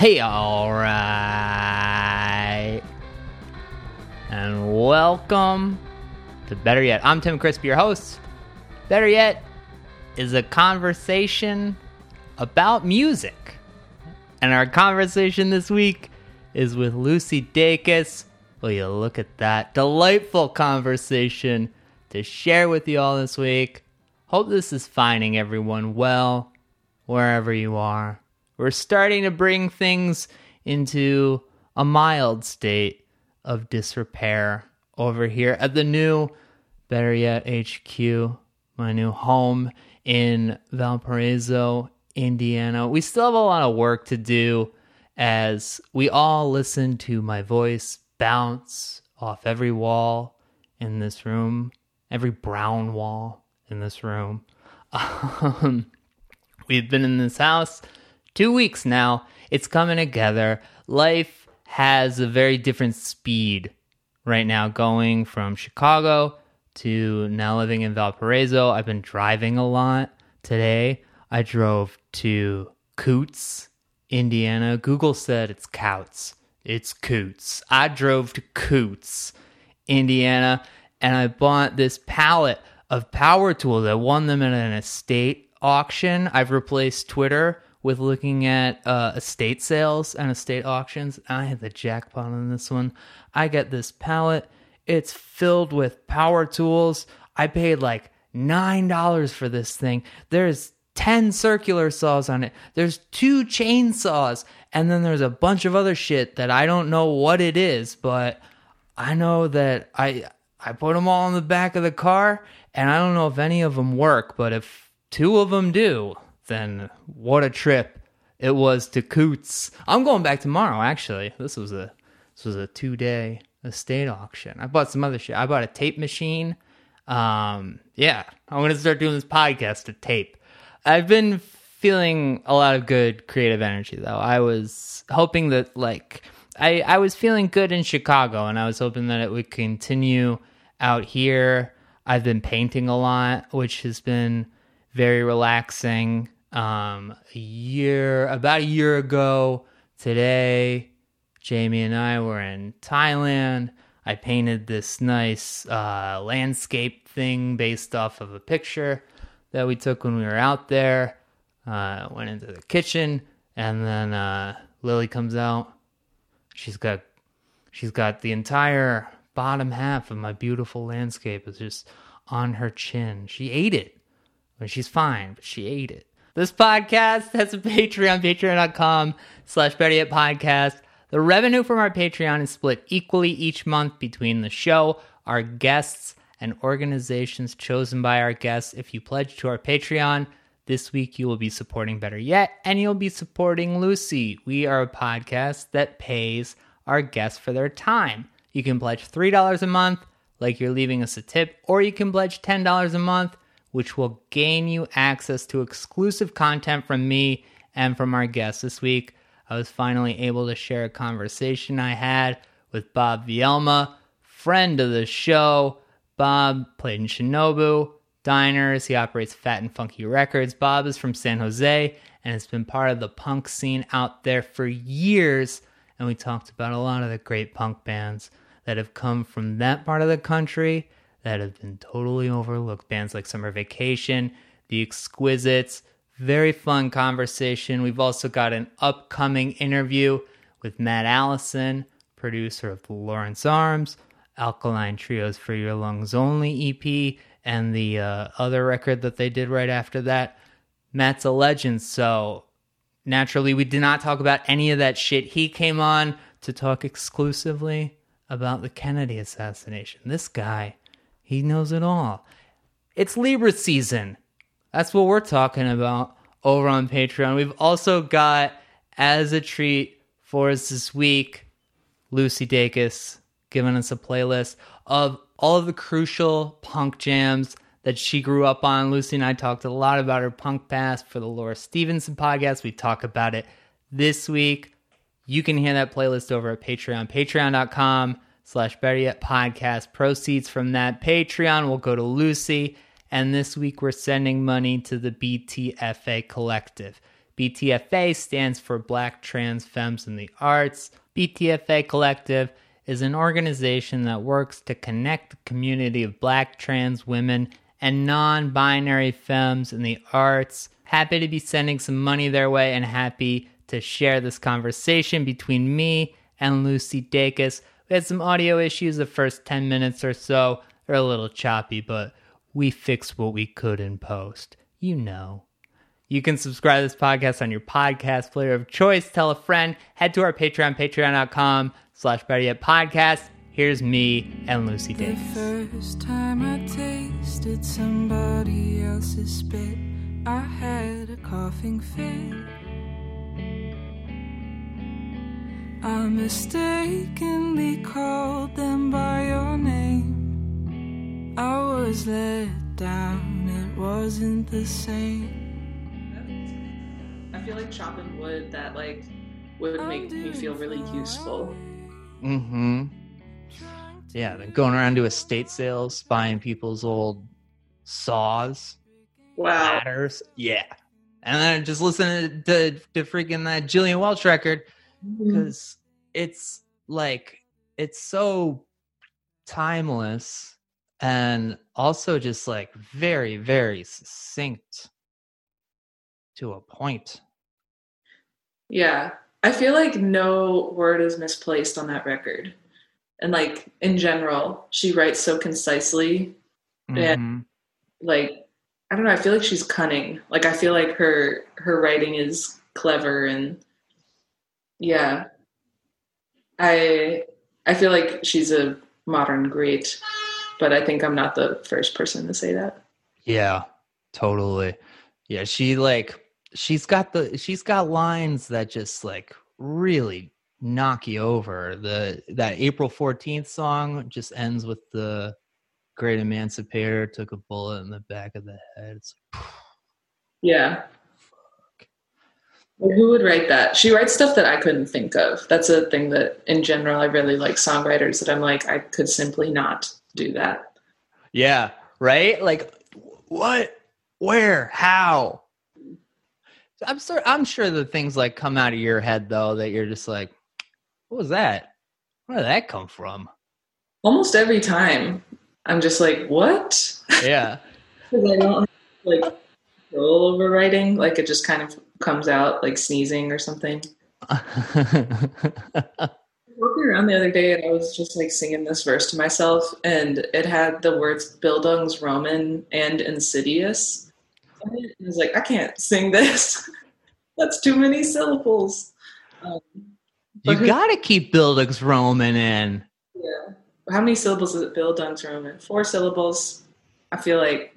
Hey, alright. And welcome to Better Yet. I'm Tim Crispy, your host. Better Yet is a conversation about music. And our conversation this week is with Lucy Dacus. Will you look at that delightful conversation to share with you all this week? Hope this is finding everyone well, wherever you are. We're starting to bring things into a mild state of disrepair over here at the new Better Yet HQ, my new home in Valparaiso, Indiana. We still have a lot of work to do as we all listen to my voice bounce off every wall in this room, every brown wall in this room. Um, we've been in this house two weeks now. It's coming together. Life has a very different speed right now, going from Chicago to now living in Valparaiso. I've been driving a lot today. I drove to Coots, Indiana. Google said it's Couts. It's Coots. I drove to Coots, Indiana, and I bought this pallet of power tools. I won them at an estate auction. I've replaced Twitter with looking at uh, estate sales and estate auctions. I had the jackpot on this one. I get this pallet. It's filled with power tools. I paid like $9 for this thing. There's 10 circular saws on it. There's two chainsaws. And then there's a bunch of other shit that I don't know what it is, but I know that I I put them all in the back of the car and I don't know if any of them work, but if two of them do, then what a trip it was to Coots. I'm going back tomorrow actually. This was a this was a 2-day estate auction. I bought some other shit. I bought a tape machine. Um yeah, I'm to start doing this podcast to tape. I've been feeling a lot of good creative energy though. I was hoping that like I I was feeling good in Chicago and I was hoping that it would continue out here. I've been painting a lot, which has been very relaxing. Um, a year, about a year ago today, Jamie and I were in Thailand. I painted this nice uh, landscape thing based off of a picture that we took when we were out there. Uh, went into the kitchen, and then uh, Lily comes out. She's got she's got the entire bottom half of my beautiful landscape is just on her chin. She ate it. Mean, she's fine, but she ate it. This podcast has a Patreon, patreon.com slash Better Yet Podcast. The revenue from our Patreon is split equally each month between the show, our guests, and organizations chosen by our guests. If you pledge to our Patreon, this week you will be supporting Better Yet, and you'll be supporting Lucy. We are a podcast that pays our guests for their time. You can pledge $3 a month, like you're leaving us a tip, or you can pledge $10 a month, which will gain you access to exclusive content from me and from our guests this week. I was finally able to share a conversation I had with Bob Vielma, friend of the show. Bob played in Shinobu, Diners. He operates Fat and Funky Records. Bob is from San Jose and has been part of the punk scene out there for years. And we talked about a lot of the great punk bands that have come from that part of the country that have been totally overlooked. Bands like Summer Vacation, The Exquisites. Very fun conversation. We've also got an upcoming interview with Matt Allison, producer of the Lawrence Arms, Alkaline Trios for Your Lungs Only EP, and the uh, other record that they did right after that. Matt's a legend, so naturally we did not talk about any of that shit. He came on to talk exclusively about the Kennedy assassination. This guy, he knows it all. It's Libra season. That's what we're talking about over on Patreon. We've also got, as a treat for us this week, Lucy Dacus giving us a playlist of all of the crucial punk jams that she grew up on. Lucy and I talked a lot about her punk past for the Laura Stevenson podcast. We talk about it this week. You can hear that playlist over at Patreon, patreon.com slash Better Yet Podcast. Proceeds from that Patreon will go to Lucy. And this week we're sending money to the BTFA Collective. BTFA stands for Black Trans Femmes in the Arts. BTFA Collective is an organization that works to connect the community of black trans women and non binary femmes in the arts. Happy to be sending some money their way and happy to share this conversation between me and Lucy Dacus. We had some audio issues the first 10 minutes or so. They're a little choppy, but we fixed what we could in post. You know. You can subscribe to this podcast on your podcast player of choice. Tell a friend. Head to our Patreon, patreon.com slash better yet podcast. Here's me and Lucy The first time I tasted somebody else's spit, I had a coughing fit. I mistakenly called them by your name. I was let down, it wasn't the same. I feel like chopping wood that like would make me feel really useful. Mm-hmm. Yeah, then going around to estate sales, buying people's old saws, Wow. ladders. Yeah. And then just listening to, to freaking that Gillian Welch record because it's like it's so timeless and also just like very very succinct to a point Yeah. I feel like no word is misplaced on that record. And like in general, she writes so concisely. Yeah. Mhm. Like I don't know, I feel like she's cunning. Like I feel like her her writing is clever and yeah. I I feel like she's a modern great, but I think I'm not the first person to say that. yeah totally yeah she like she's got the she's got lines that just like really knock you over the that april 14th song just ends with the great emancipator took a bullet in the back of the head it's Yeah. Who would write that? She writes stuff that I couldn't think of. That's a thing that, in general, I really like songwriters that I'm like, I could simply not do that. Yeah, right? Like what? Where? How? I'm sure I'm sure the things like come out of your head though that you're just like, what was that? Where did that come from? Almost every time, I'm just like, what? Yeah. Because I don't have, like control over writing. Like it just kind of comes out like sneezing or something. walking around the other day and I was just like singing this verse to myself, and it had the words Bildungsroman and Insidious. And I was like, I can't sing this. That's too many syllables. Um, you got to keep Bildungsroman in. yeah. How many syllables is it Bildungsroman? Four syllables. I feel like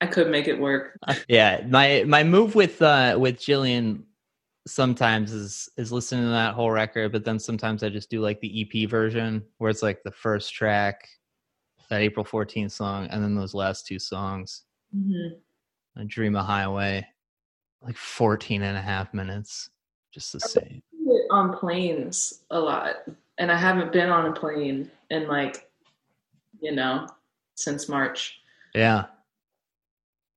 I could make it work. Yeah, my my move with uh with Gillian sometimes is is listening to that whole record, but then sometimes I just do like the EP version where it's like the first track, that April 14th song, and then those last two songs, Mm-hmm. a Dream a Highway, like 14 and a half minutes, just the same. On planes a lot, and I haven't been on a plane in like, you know, since March. Yeah.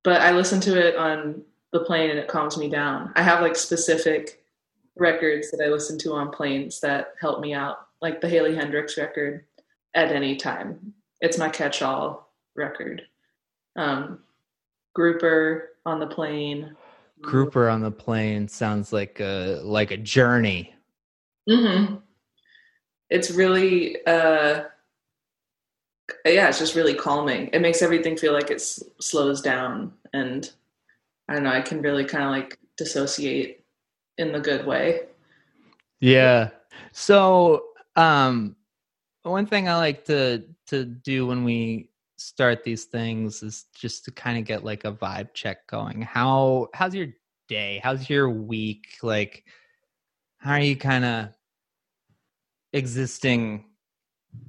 But I listen to it on the plane and it calms me down. I have like specific records that I listen to on planes that help me out, like the Haley Heynderickx record at any time. It's my catch all record. Um, Grouper on the plane. Grouper on the plane sounds like a like a journey. Mm-hmm. It's really, uh, yeah, it's just really calming. It makes everything feel like it s- slows down, and I don't know. I can really kind of like dissociate in the good way. Yeah. So, um, one thing I like to to do when we start these things is just to kind of get like a vibe check going. How how's your day? How's your week? Like, how are you kind of existing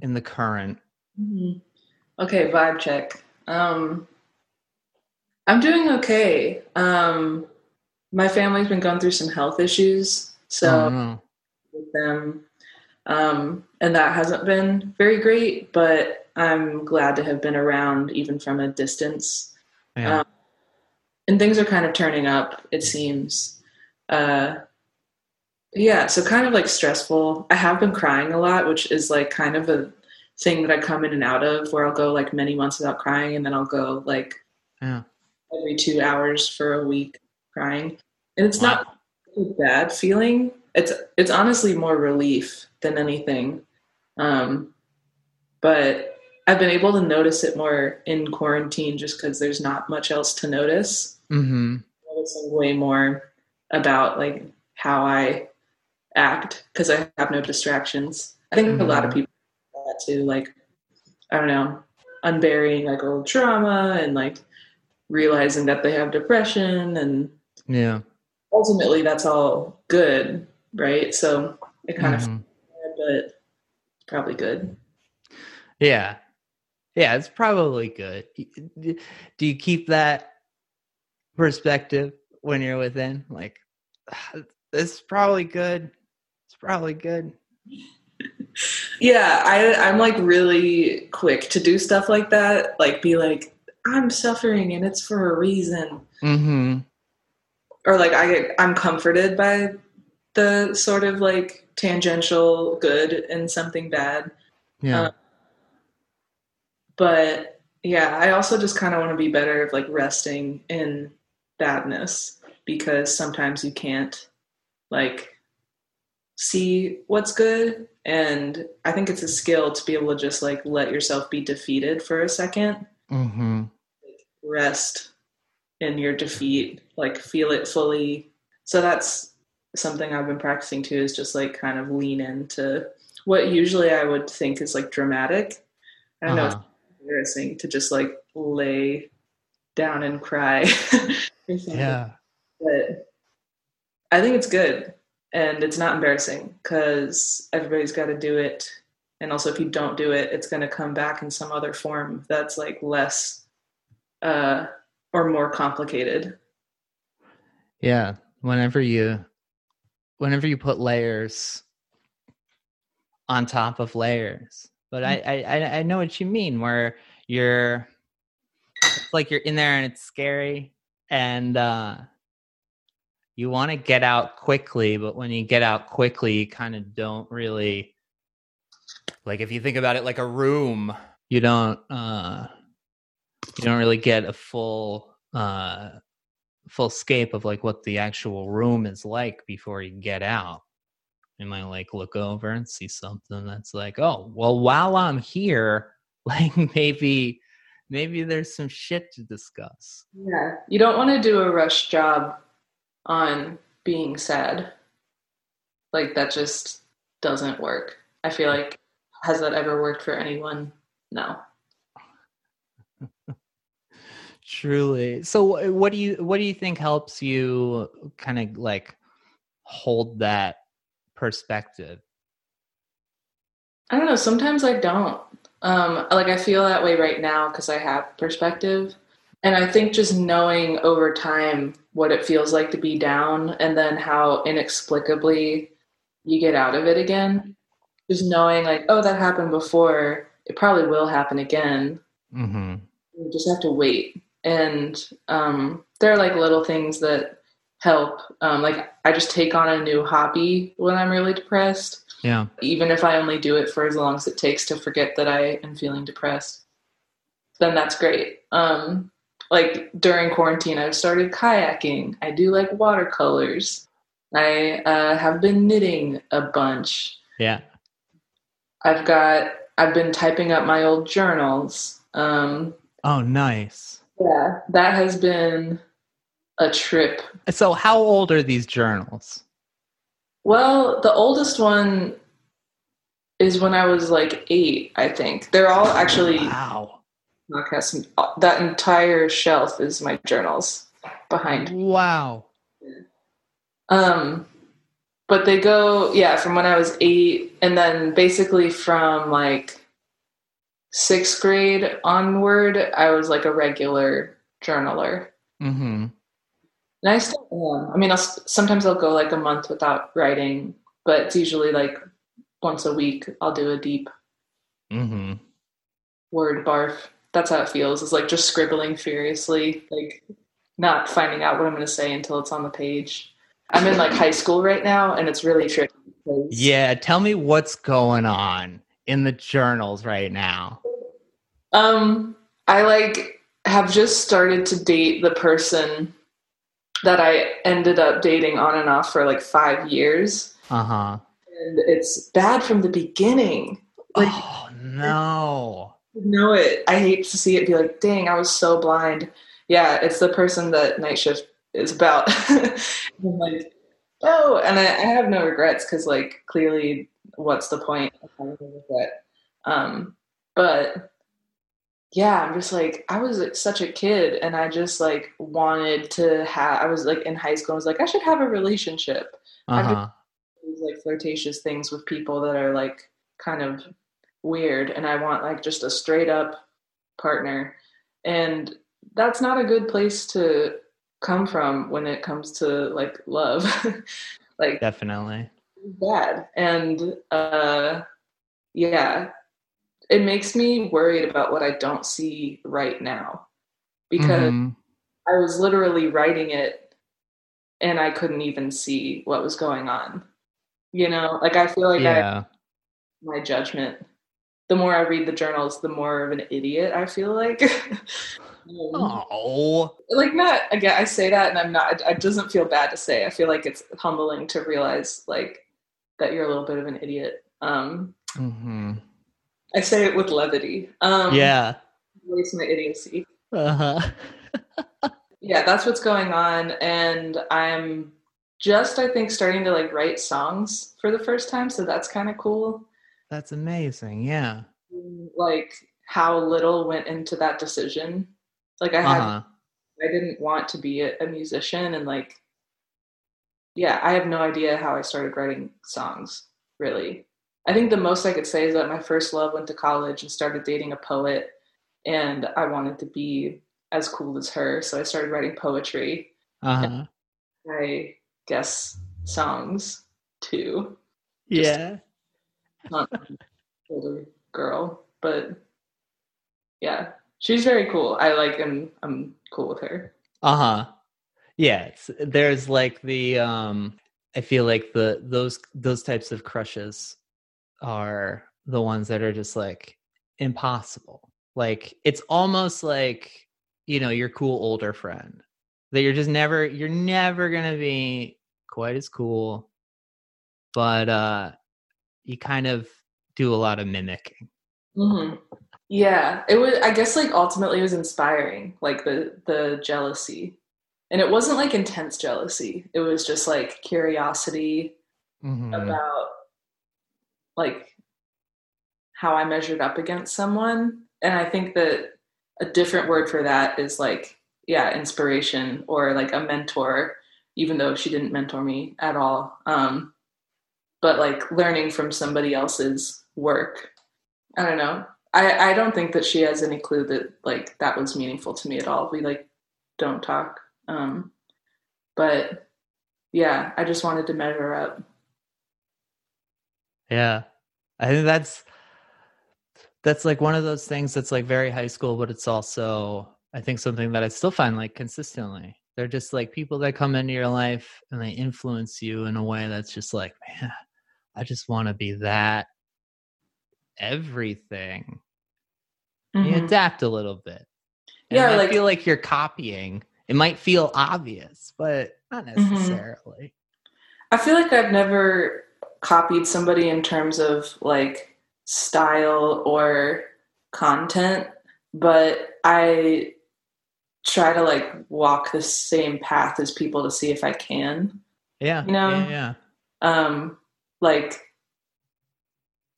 in the current? Mhm. Okay, vibe check. Um, I'm doing okay. Um, my family's been going through some health issues, so Oh, no. with them, um, and that hasn't been very great. But I'm glad to have been around, even from a distance. yeah. Um, and things are kind of turning up. It seems. Uh, yeah, so kind of like stressful. I have been crying a lot, which is like kind of a thing that I come in and out of where I'll go like many months without crying and then I'll go like Yeah. every two hours for a week crying. And it's Wow. not a bad feeling. It's it's honestly more relief than anything. Um, but I've been able to notice it more in quarantine just because there's not much else to notice. Mm-hmm. Noticing way more about like how I act because I have no distractions. I think a lot of Mhm. people that too. Like I don't know, unburying like old trauma and like realizing that they have depression and Yeah. ultimately that's all good, right? So it kind of, Mhm. but probably good. Yeah. Yeah, it's probably good. Do you keep that perspective when you're within? Like, this is probably good. It's probably good. Yeah, I I'm like really quick to do stuff like that. Like be like, I'm suffering and it's for a reason. Mm-hmm. Or like I get I'm comforted by the sort of like tangential good in something bad. Yeah. Uh, But yeah, I also just kind of want to be better of like resting in badness because sometimes you can't like see what's good and I think it's a skill to be able to just like let yourself be defeated for a second, mm-hmm. rest in your defeat, like feel it fully. So that's something I've been practicing too is just like kind of lean into what usually I would think is like dramatic. I don't know Uh-huh. it's embarrassing to just like lay down and cry. Yeah. But I think it's good and it's not embarrassing because everybody's got to do it. And also, if you don't do it, it's going to come back in some other form that's like less uh, or more complicated. Yeah. Whenever you whenever you put layers on top of layers. But I I I- I know what you mean where you're it's like you're in there and it's scary and uh you want to get out quickly, but when you get out quickly, you kind of don't really like if you think about it like a room, you don't uh you don't really get a full uh full scape of like what the actual room is like before you get out. You might like look over and see something that's like, oh, well, while I'm here, like maybe maybe there's some shit to discuss. Yeah. You don't want to do a rush job on being sad. Like, that just doesn't work. I feel like, has that ever worked for anyone? No. Truly. So what do you what do you think helps you kind of like hold that perspective? I don't know. Sometimes I don't. Um, like I feel that way right now because I have perspective, and I think just knowing over time what it feels like to be down, and then how inexplicably you get out of it again. Just knowing like, oh, that happened before. It probably will happen again. Mm-hmm. You just have to wait. And um, there are like little things that help. Um, like I just take on a new hobby when I'm really depressed Yeah. even if I only do it for as long as it takes to forget that I am feeling depressed, then that's great. Um, like during quarantine, I've started kayaking. I do like watercolors. I uh, have been knitting a bunch. Yeah. I've got. I've been typing up my old journals. Um, Oh, nice. yeah, that has been a trip. So how old are these journals? Well, the oldest one is when I was like eight, I think. They're all actually Wow. Podcast. That entire shelf is my journals behind. Wow. Um, but they go, yeah, from when I was eight, and then basically from like sixth grade onward, I was like a regular journaler. Mm-hmm. And I still am. I mean, I'll, sometimes I'll go like a month without writing, but it's usually like once a week I'll do a deep Mm-hmm. word barf. That's how it feels. It's like just scribbling furiously, like not finding out what I'm going to say until it's on the page. I'm in like high school right now, and it's really tricky. Yeah, tell me what's going on in the journals right now. Um, I like have just started to date the person that I ended up dating on and off for like five years, Uh huh. and it's bad from the beginning. Like, oh no. Know it. I hate to see it be like, dang, I was so blind. Yeah, it's the person that night shift is about. I'm like, oh, and I, I have no regrets because, like, clearly, what's the point? I have no regret. Um, but yeah, I'm just like, I was like, such a kid, and I just like wanted to have. I was like in high school. I was like, I should have a relationship. Uh huh. These like flirtatious things with people that are like kind of weird and I want like just a straight up partner. And that's not a good place to come from when it comes to like love. like Definitely. bad. And uh yeah, it makes me worried about what I don't see right now. Because Mhm. I was literally writing it and I couldn't even see what was going on. You know, like I feel like I my judgment. The more I read the journals, the more of an idiot I feel like. Um, Oh. Like not again, I say that and I'm not it, doesn't feel bad to say. I feel like it's humbling to realize like that you're a little bit of an idiot. Um hmm I say it with levity. Um Yeah. waste my idiocy. Uh huh. Yeah, that's what's going on and I'm just I think starting to like write songs for the first time, so that's kind of cool. That's amazing. Yeah. Like how little went into that decision. Like I had huh. I didn't want to be a, a musician and like yeah, I have no idea how I started writing songs, really. I think the most I could say is that my first love went to college and started dating a poet and I wanted to be as cool as her, so I started writing poetry. Uh huh. I guess songs too. Yeah. Not older girl, but yeah, she's very cool. I like and I'm cool with her. Uh huh. Yeah. There's like the um. I feel like the those those types of crushes are the ones that are just like impossible. Like it's almost like you know your cool older friend that you're just never you're never gonna be quite as cool, but uh, you kind of do a lot of mimicking. hmm Yeah, it was. I guess like ultimately it was inspiring, like the the jealousy, and it wasn't like intense jealousy. It was just like curiosity Mhm. about like how I measured up against someone, and I think that a different word for that is like yeah, inspiration or like a mentor, even though she didn't mentor me at all. Um, but like learning from somebody else's work. I don't know. I, I don't think that she has any clue that like that was meaningful to me at all. We like don't talk. Um, but yeah, I just wanted to measure up. Yeah. I think that's that's like one of those things that's like very high school, but it's also I think something that I still find like consistently. They're just like people that come into your life and they influence you in a way that's just like, man, I just want to be that everything. You Mhm. adapt a little bit. And Yeah, I like- feel like you're copying. It might feel obvious, but not Mhm. necessarily. I feel like I've never copied somebody in terms of like style or content, but I try to like walk the same path as people to see if I can. Yeah. You know? yeah, yeah. Um, like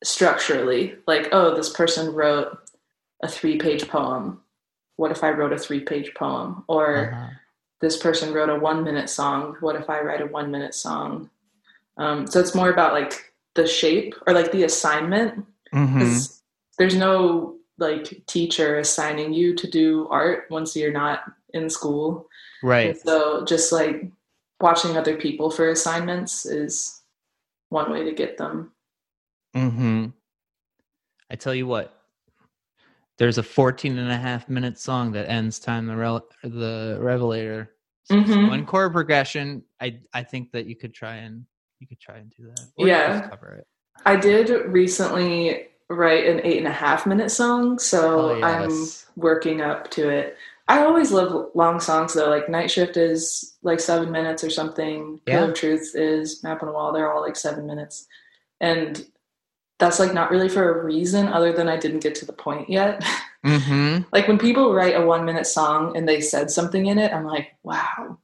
structurally, like, oh, this person wrote a three page poem. What if I wrote a three page poem? Or Uh-huh. this person wrote a one minute song. What if I write a one minute song? Um, so it's more about like the shape or like the assignment. Mhm. 'Cause There's no like teacher assigning you to do art once you're not in school. Right. And so just like watching other people for assignments is one way to get them. Hmm I tell you what, there's a 14 and a half minute song that ends Time the, Rel- the Revelator So Mhm. one chord progression. I I think that you could try and you could try and do that. Or Yeah. just cover it. I did recently write an eight and a half minute song, so Oh, I'm yes. working up to it. I always love long songs though. Like Night Shift is like seven minutes or something. Yeah. Pillar of Truth is Map on the Wall. They're all like seven minutes, and that's like not really for a reason other than I didn't get to the point yet. Mm-hmm. like when people write a one minute song and they said something in it, I'm like, wow,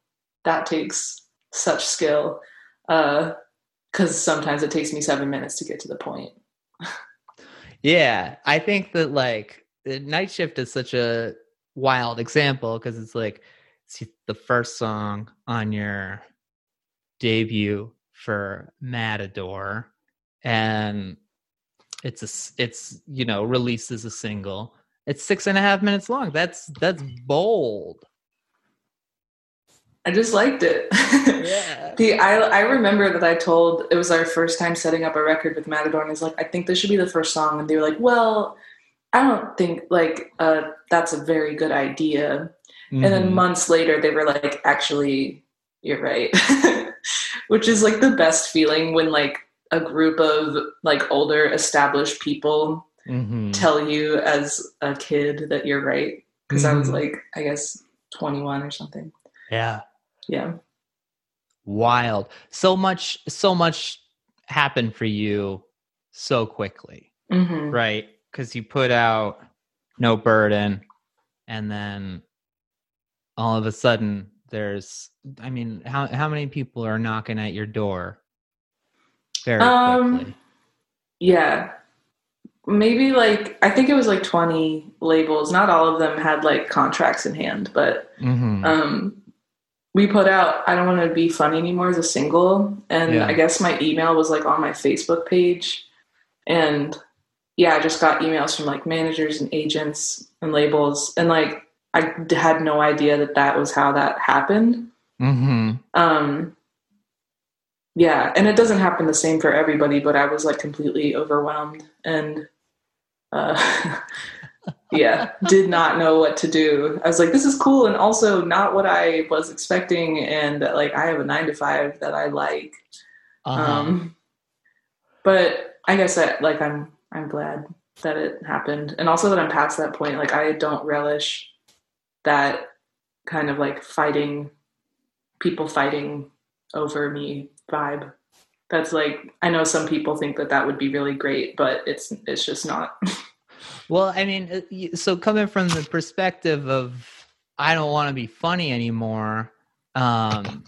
that takes such skill. Uh, because sometimes it takes me seven minutes to get to the point. Yeah, I think that like night shift is such a wild example because it's like it's the first song on your debut for Matador, and it's a it's you know released as a single. It's six and a half minutes long. That's that's bold. I just liked it. Yeah. the I I remember that I told it was our first time setting up a record with Matador, and was like, I think this should be the first song, and they were like, Well, I don't think like uh, that's a very good idea. And then Mhm. months later, they were like, Actually, you're right, which is like the best feeling when like a group of like older established people Mhm. tell you as a kid that you're right. Because I was Mhm. like, I guess 21 or something. yeah. Yeah. wild so much so much happened for you so quickly hmm right because you put out no burden and then all of a sudden there's i mean how how many people are knocking at your door very Um, quickly Yeah. Maybe like I think it was like 20 labels. Not all of them had like contracts in hand, but Mhm. um we put out I don't want to be funny anymore as a single and Yeah. I guess my email was like on my Facebook page and yeah, I just got emails from like managers and agents and labels and like I had no idea that that was how that happened. Mhm. Um, yeah, and it doesn't happen the same for everybody, but I was like completely overwhelmed and uh, yeah, did not know what to do. I was like, this is cool, and also not what I was expecting. And like, I have a nine to five that I like. Uh-huh. Um, but I guess that like I'm I'm glad that it happened, and also that I'm past that point. Like, I don't relish that kind of like fighting people fighting over me vibe. That's like I know some people think that that would be really great, but it's it's just not. Well, I mean, so coming from the perspective of I don't want to be funny anymore, um,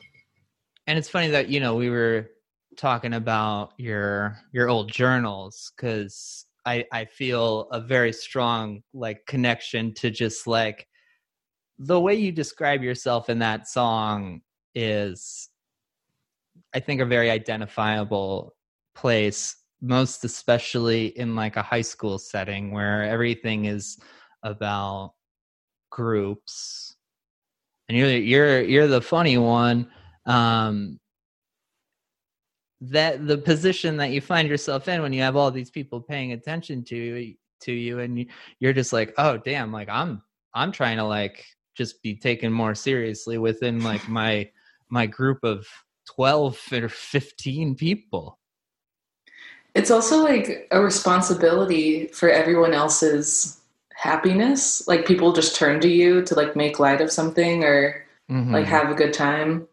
and it's funny that you know we were talking about your your old journals because I I feel a very strong like connection to just like the way you describe yourself in that song is I think a very identifiable place most especially in like a high school setting where everything is about groups. And you're you're you're the funny one um that the position that you find yourself in when you have all these people paying attention to you to you and you- you're just like oh damn like i'm i'm trying to like just be taken more seriously within like my my group of 12 or 15 people It's also like a responsibility for everyone else's happiness. Like people just turn to you to like make light of something or Mhm. like have a good time.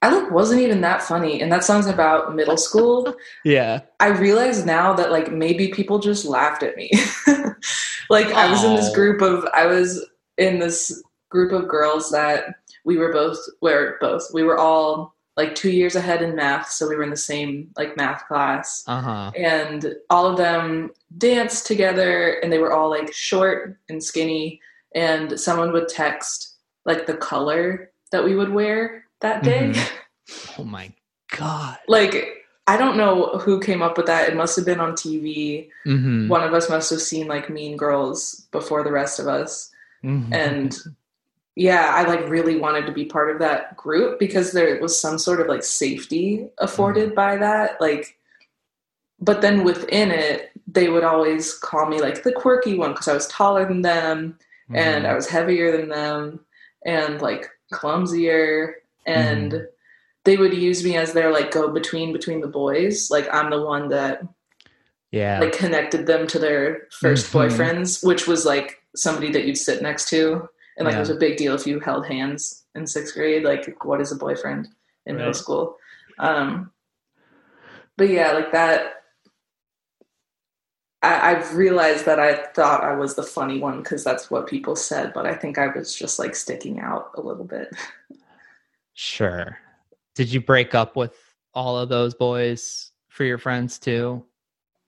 I like wasn't even that funny, and that song's about middle school. yeah I realize now that like maybe people just laughed at me. like I was in this group of I was in this group of girls that we were both were both we were all like two years ahead in math, so we were in the same like math class. Uh-huh. And all of them danced together and they were all like short and skinny and someone would text like the color that we would wear that day. Mhm. oh my god. Like i don't know who came up with that. It must have been on tv mm-hmm. one of us must have seen like mean girls before the rest of us. Mm-hmm. and yeah i like really wanted to be part of that group because there was some sort of like safety afforded by that like but then within it they would always call me like the quirky one because i was taller than them Mm-hmm. and i was heavier than them and like clumsier and Mhm. they would use me as their like go between between the boys. Like I'm the one that Yeah. like connected them to their 1st Mhm. boyfriends, which was like somebody that you'd sit next to, and like Yeah. it was a big deal if you held hands in sixth grade. Like, what is a boyfriend in middle school? Um, but yeah, like that. I, I've realized that I thought I was the funny one because that's what people said, but I think I was just like sticking out a little bit. Sure. Did you break up with all of those boys for your friends too?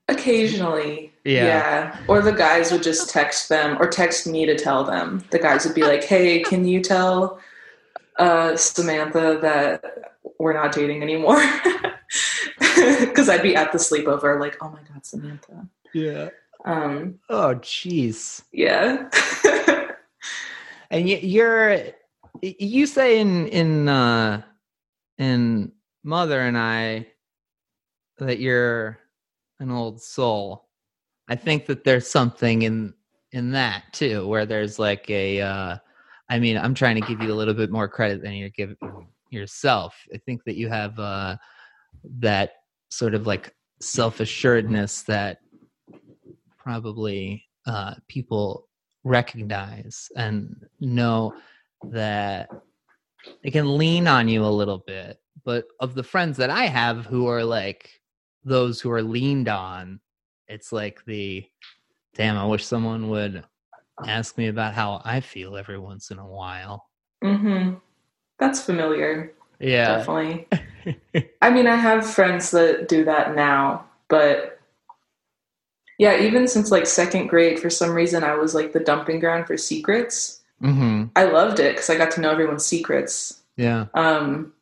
Occasionally, Yeah. yeah. Or the guys would just text them or text me to tell them. The guys would be like, "Hey, can you tell uh, Samantha that we're not dating anymore?" Because I'd be at the sleepover, like, "Oh my god, Samantha." Yeah. Um, Oh, jeez. yeah. And you're, you say in in uh, in Mother and I that you're an old soul. I think that there's something in in that too, where there's like a. Uh, I mean, I'm trying to give you a little bit more credit than you're giving yourself. I think that you have uh, that sort of like self assuredness that probably uh, people recognize and know that they can lean on you a little bit. But of the friends that I have who are like those who are leaned on, it's like the damn, I wish someone would ask me about how I feel every once in a while. hmm That's familiar. Yeah. Definitely. I mean, I have friends that do that now, but yeah, even since like second grade, for some reason, I was like the dumping ground for secrets. hmm I loved it because I got to know everyone's secrets. Yeah. Um,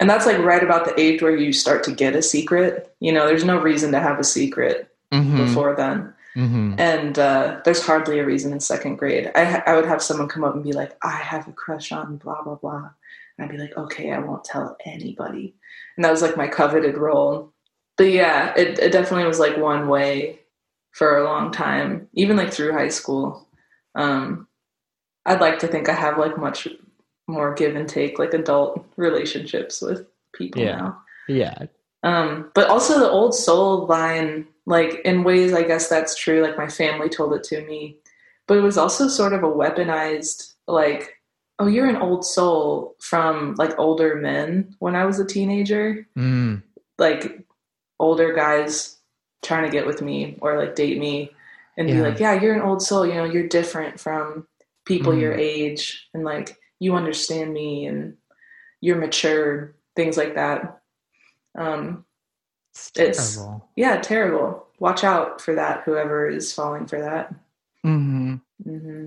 and that's like right about the age where you start to get a secret. You know, there's no reason to have a secret hmm before then. hmm And uh, there's hardly a reason in second grade. I, ha- I would have someone come up and be like, I have a crush on blah, blah, blah. And I'd be like, okay, I won't tell anybody. And that was like my coveted role. But yeah, it, it definitely was like one way for a long time, even like through high school. Um, I'd like to think I have like much more give and take, like adult relationships with people Yeah. now. Yeah. Um, but also the old soul line, like in ways I guess that's true. Like my family told it to me, but it was also sort of a weaponized, like, oh, you're an old soul from like older men when I was a teenager, Mm. like older guys trying to get with me or like date me and be like, yeah, you're an old soul, you know, you're different from people Mm. your age and like you understand me and you're mature, things like that. Um, It's It's- terrible. yeah, terrible. Watch out for that, whoever is falling for that. hmm hmm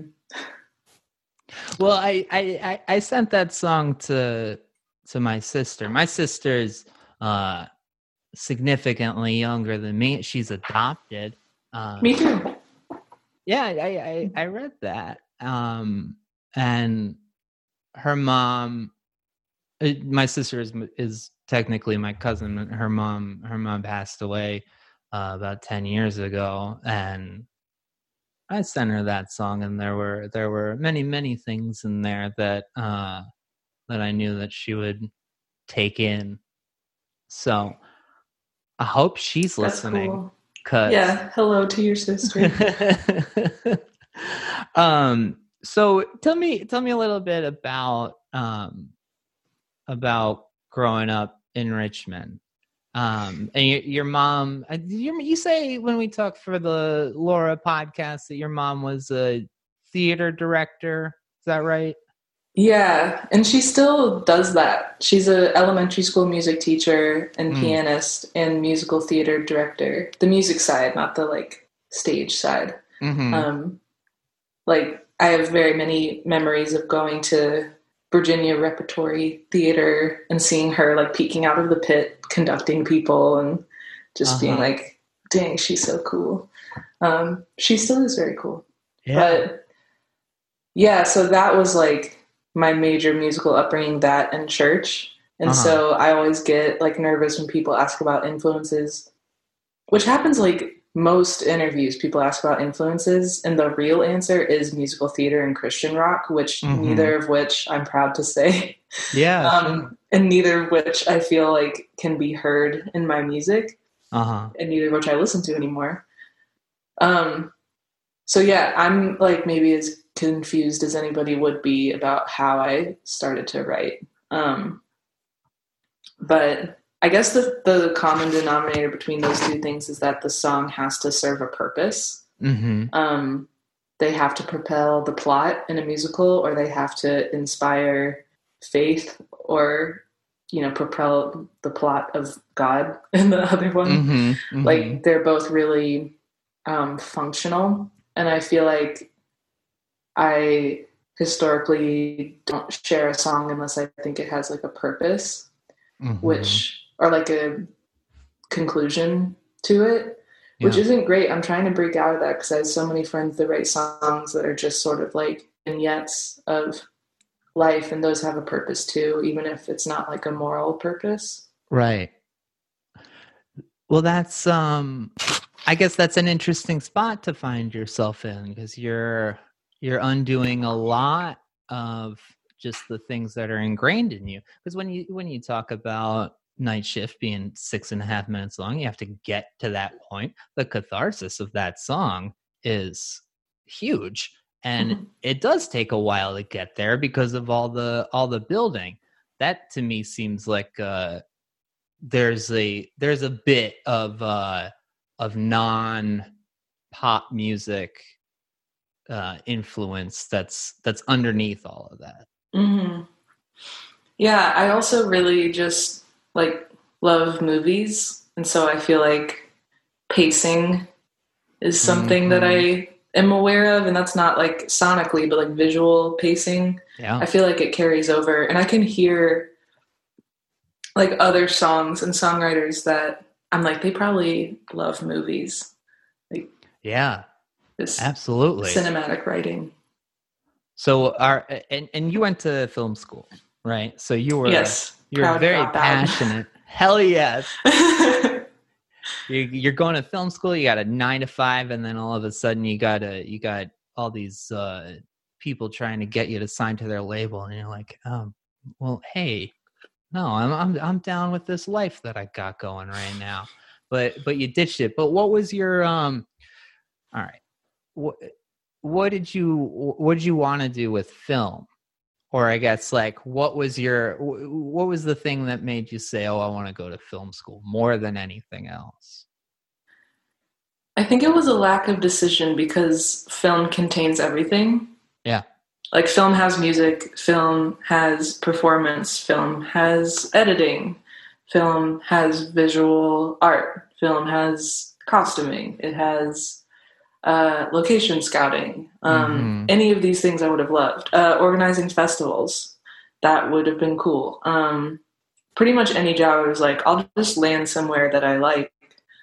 Well, I, I I I sent that song to to my sister. My sister's uh significantly younger than me. She's adopted. Um, Me too. yeah, I, I I read that. Um, and her mom, uh, my sister is is technically my cousin. Her mom, her mom passed away uh, about ten years ago, and I sent her that song, and there were there were many many things in there that uh, that I knew that she would take in. So I hope she's listening. cool. 'cause- Yeah. Hello to your sister. um so tell me tell me a little bit about um about growing up in richmond um and your, your mom uh, did you, you say when we talked for the laura podcast that your mom was a theater director is that right yeah, and she still does that. She's a elementary school music teacher and Mm. pianist and musical theater director. The music side, not the like stage side. mm-hmm. Um, like I have very many memories of going to Virginia Repertory Theater and seeing her like peeking out of the pit, conducting people, and just being Uh-huh. like, "Dang, she's so cool." Um, she still is very cool, yeah but yeah. So that was like my major musical upbringing. That and church, and Uh-huh. so I always get like nervous when people ask about influences, which happens like most interviews, people ask about influences, and the real answer is musical theater and Christian rock, which Mhm. neither of which I'm proud to say, Yeah. um, and neither of which I feel like can be heard in my music, uh huh. and neither of which I listen to anymore. Um, so yeah, I'm like maybe as confused as anybody would be about how I started to write. Um, but I guess the the common denominator between those two things is that the song has to serve a purpose. Mm-hmm. Um, they have to propel the plot in a musical, or they have to inspire faith, or you know, propel the plot of God in the other one Mm-hmm. like they're both really um, functional and i feel like i historically don't share a song unless i think it has like a purpose Mm-hmm. which or like a conclusion to it which isn't great i'm trying to break out of that because i have so many friends that write songs that are just sort of like vignettes of life and those have a purpose too even if it's not like a moral purpose Right. Well, that's um I guess that's an interesting spot to find yourself in because you're you're undoing a lot of just the things that are ingrained in you. Because when you when you talk about night shift being six and a half minutes long, you have to get to that point. The catharsis of that song is huge. And Mhm. it does take a while to get there because of all the all the building. That to me seems like uh there's a there's a bit of uh of non pop music uh influence that's that's underneath all of that hmm Yeah, I also really just like love movies, and so I feel like pacing is something that I mm-hmm. am aware of, and that's not like sonically, but like visual pacing. yeah. I feel like it carries over, and I can hear like other songs and songwriters that I'm like they probably love movies, yeah. this absolutely. cinematic writing. so our and and you went to film school right? So you were yes, you're proud very passionate. Hell yes. You, you're going to film school you got a nine to five and then all of a sudden you got a you got all these uh people trying to get you to sign to their label and you're like um well hey no i'm i'm, I'm down with this life that i got going right now. But but you ditched it. But what was your um all right. What what did you what did you want to do with film or i guess like what was your what was the thing that made you say oh i want to go to film school more than anything else I think it was a lack of decision because film contains everything. Yeah. Like film has music, film has performance, film has editing, film has visual art, film has costuming, it has uh, location scouting. Um, Mhm. Any of these things I would have loved. Uh, organizing festivals, that would have been cool. Um, pretty much any job, I was like, I'll just land somewhere that I like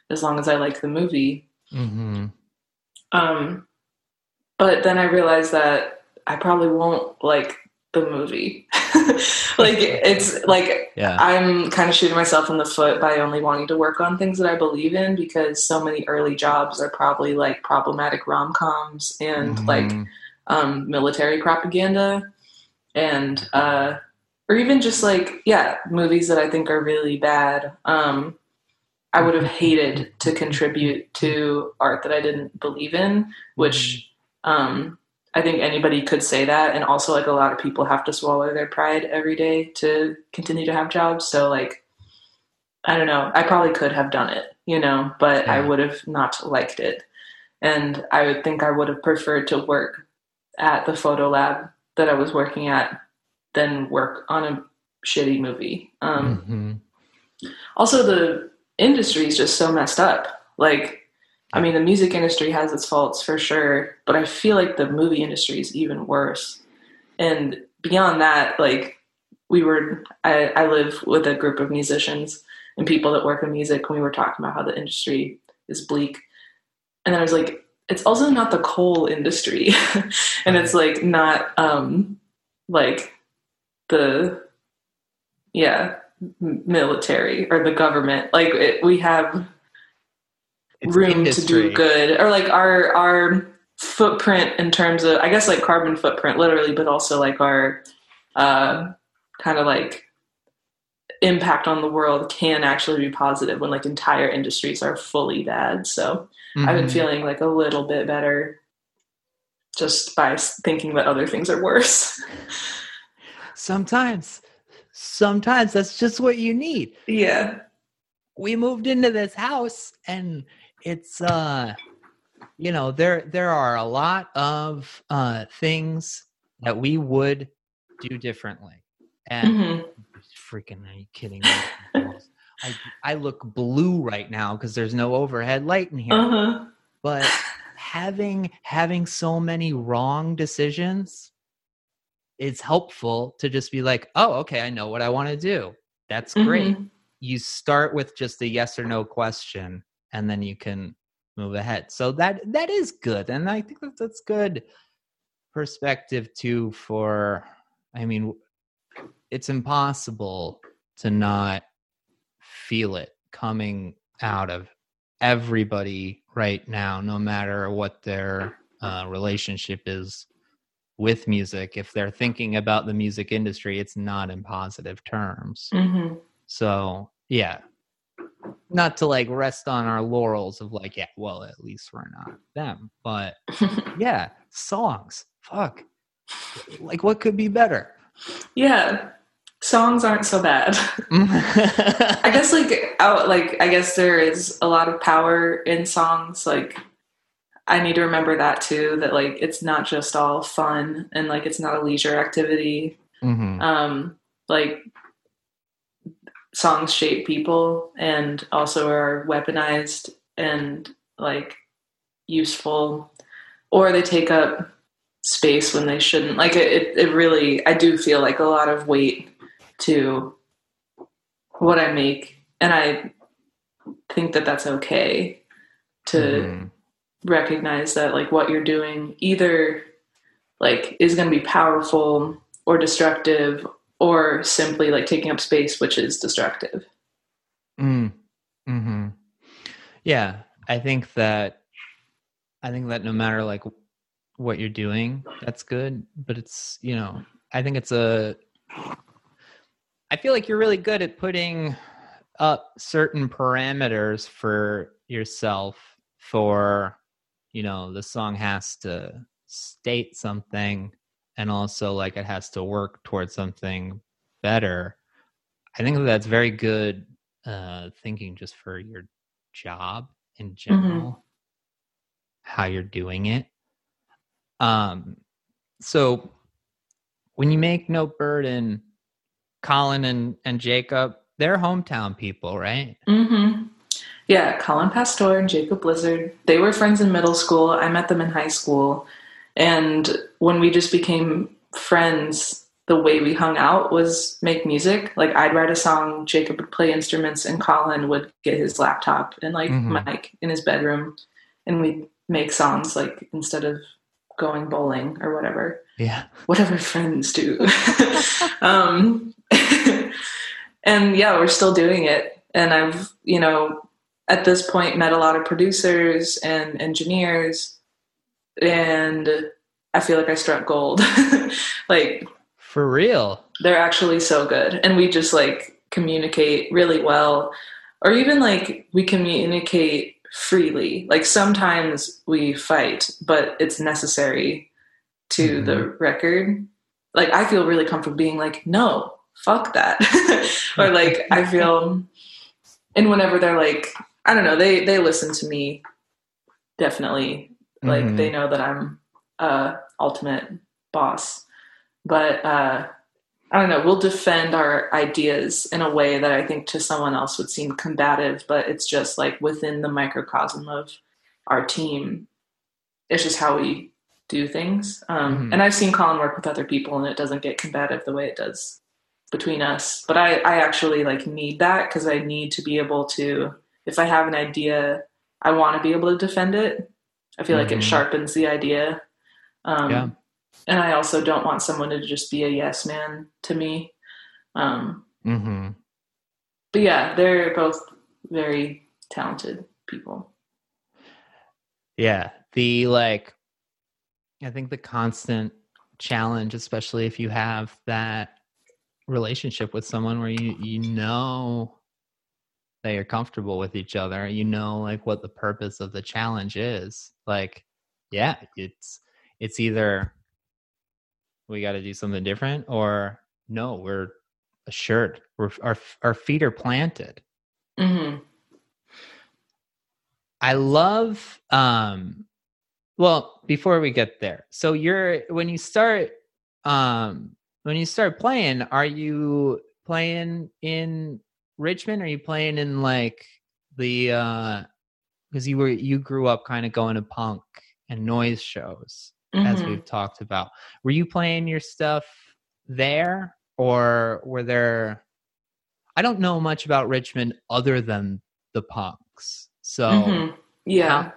as long as I like the movie. mm-hmm. Um, but then I realized that I probably won't like the movie. like it's like yeah I'm kind of shooting myself in the foot by only wanting to work on things that I believe in because so many early jobs are probably like problematic rom coms and like Mhm. um, military propaganda and uh, or even just like yeah movies that I think are really bad. Um, I would have hated to contribute to art that I didn't believe in, which um, I think anybody could say that, and also like a lot of people have to swallow their pride every day to continue to have jobs. So like, I don't know. I probably could have done it, you know, but I would have not liked it, and I would think I would have preferred to work at the photo lab that I was working at than work on a shitty movie. Um, Mhm. also the industry is just so messed up like i mean the music industry has its faults for sure but i feel like the movie industry is even worse. And beyond that like we were i, I live with a group of musicians and people that work in music and we were talking about how the industry is bleak. And then i was like it's also not the coal industry. And it's like not um like the yeah military or the government. Like it, we have room industry. to do good or like our our footprint in terms of I guess like carbon footprint literally, but also like our uh, kind of like impact on the world can actually be positive when like entire industries are fully bad. So I've been Mhm. feeling like a little bit better just by thinking that other things are worse. sometimes sometimes that's just what you need yeah. we moved into this house and it's uh you know there there are a lot of uh things that we would do differently. And hmm freaking are you kidding me? I, I look blue right now because there's no overhead light in here. Uh-huh. but having having so many wrong decisions it's helpful to just be like oh okay i know what i want to do. That's great. Mhm. you start with just a yes or no question and then you can move ahead. So that that is good and i think that that's good perspective too for i mean it's impossible to not feel it coming out of everybody right now no matter what their uh, relationship is with music. If they're thinking about the music industry it's not in positive terms. Mhm. so yeah, not to like rest on our laurels of like, yeah, well, at least we're not them. But yeah, songs, fuck, like what could be better? yeah. Songs aren't so bad. I guess like out like I guess there is a lot of power in songs. Like I need to remember that too. That like it's not just all fun and like it's not a leisure activity. Mhm. Um, like songs shape people and also are weaponized and like useful, or they take up space when they shouldn't. Like it, it, really. I do feel like a lot of weight to what I make, and I think that that's okay to Mhm. recognize that like what you're doing either like is going to be powerful or destructive or simply like taking up space which is destructive Mm. Mhm. Yeah, I think that I think that no matter like what you're doing, that's good. But it's you know, I think it's a. I feel like you're really good at putting up certain parameters for yourself. For you know, the song has to state something, and also like it has to work towards something better. I think that's very good uh, thinking just for your job in general, how you're doing it. Um, so when you make No Burden, Collin and, and Jacob, they're hometown people, right? mm-hmm. yeah Collin Pastore and Jacob Blizard they were friends in middle school i met them in high school and when we just became friends the way we hung out was make music like i'd write a song jacob would play instruments and Collin would get his laptop and like Mhm. mic in his bedroom and we'd make songs like instead of going bowling or whatever Yeah. whatever friends do. um, and yeah, we're still doing it. And I've, you know, at this point met a lot of producers and engineers, and I feel like I struck gold. like For real. they're actually so good, and we just like communicate really well, or even like we communicate freely. Like sometimes we fight, but it's necessary to Mhm. the record. Like I feel really comfortable being like, no, fuck that. or like I feel and whenever they're like, I don't know, they they listen to me definitely. Like Mhm. they know that I'm uh ultimate boss. But uh I don't know, we'll defend our ideas in a way that I think to someone else would seem combative, but it's just like within the microcosm of our team. It's just how we do things. Um, Mhm. And I've seen Collin work with other people, and it doesn't get combative the way it does between us. But I, I actually like need that because I need to be able to. If I have an idea, I want to be able to defend it. I feel like Mhm. it sharpens the idea. Um, Yeah. And I also don't want someone to just be a yes man to me. Um, Mm-hmm. but yeah, they're both very talented people. Yeah. The like I think the constant challenge, especially if you have that relationship with someone where you you know that you're comfortable with each other, you know like what the purpose of the challenge is. Like, yeah, it's it's either we got to do something different or no, we're assured. We're our our feet are planted. hmm I love um well, before we get there. So you're when you start um when you start playing, are you playing in Richmond? Are you playing in like the uh because you were you grew up kind of going to punk and noise shows as Mhm. we've talked about. Were you playing your stuff there or were there I don't know much about Richmond other than the punks. So Mhm. Yeah. How-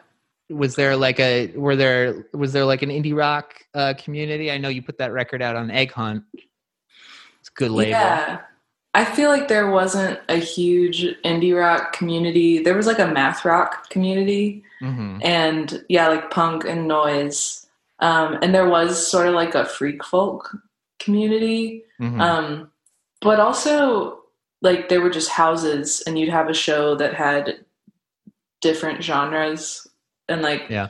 was there like a were there was there like an indie rock uh community? I know you put that record out on Egg Hunt. It's a good label. Yeah. I feel like there wasn't a huge indie rock community. There was like a math rock community hmm and yeah, like punk and noise. Um, and there was sort of like a freak folk community. hmm Um, but also like there were just houses and you'd have a show that had different genres and like Yeah.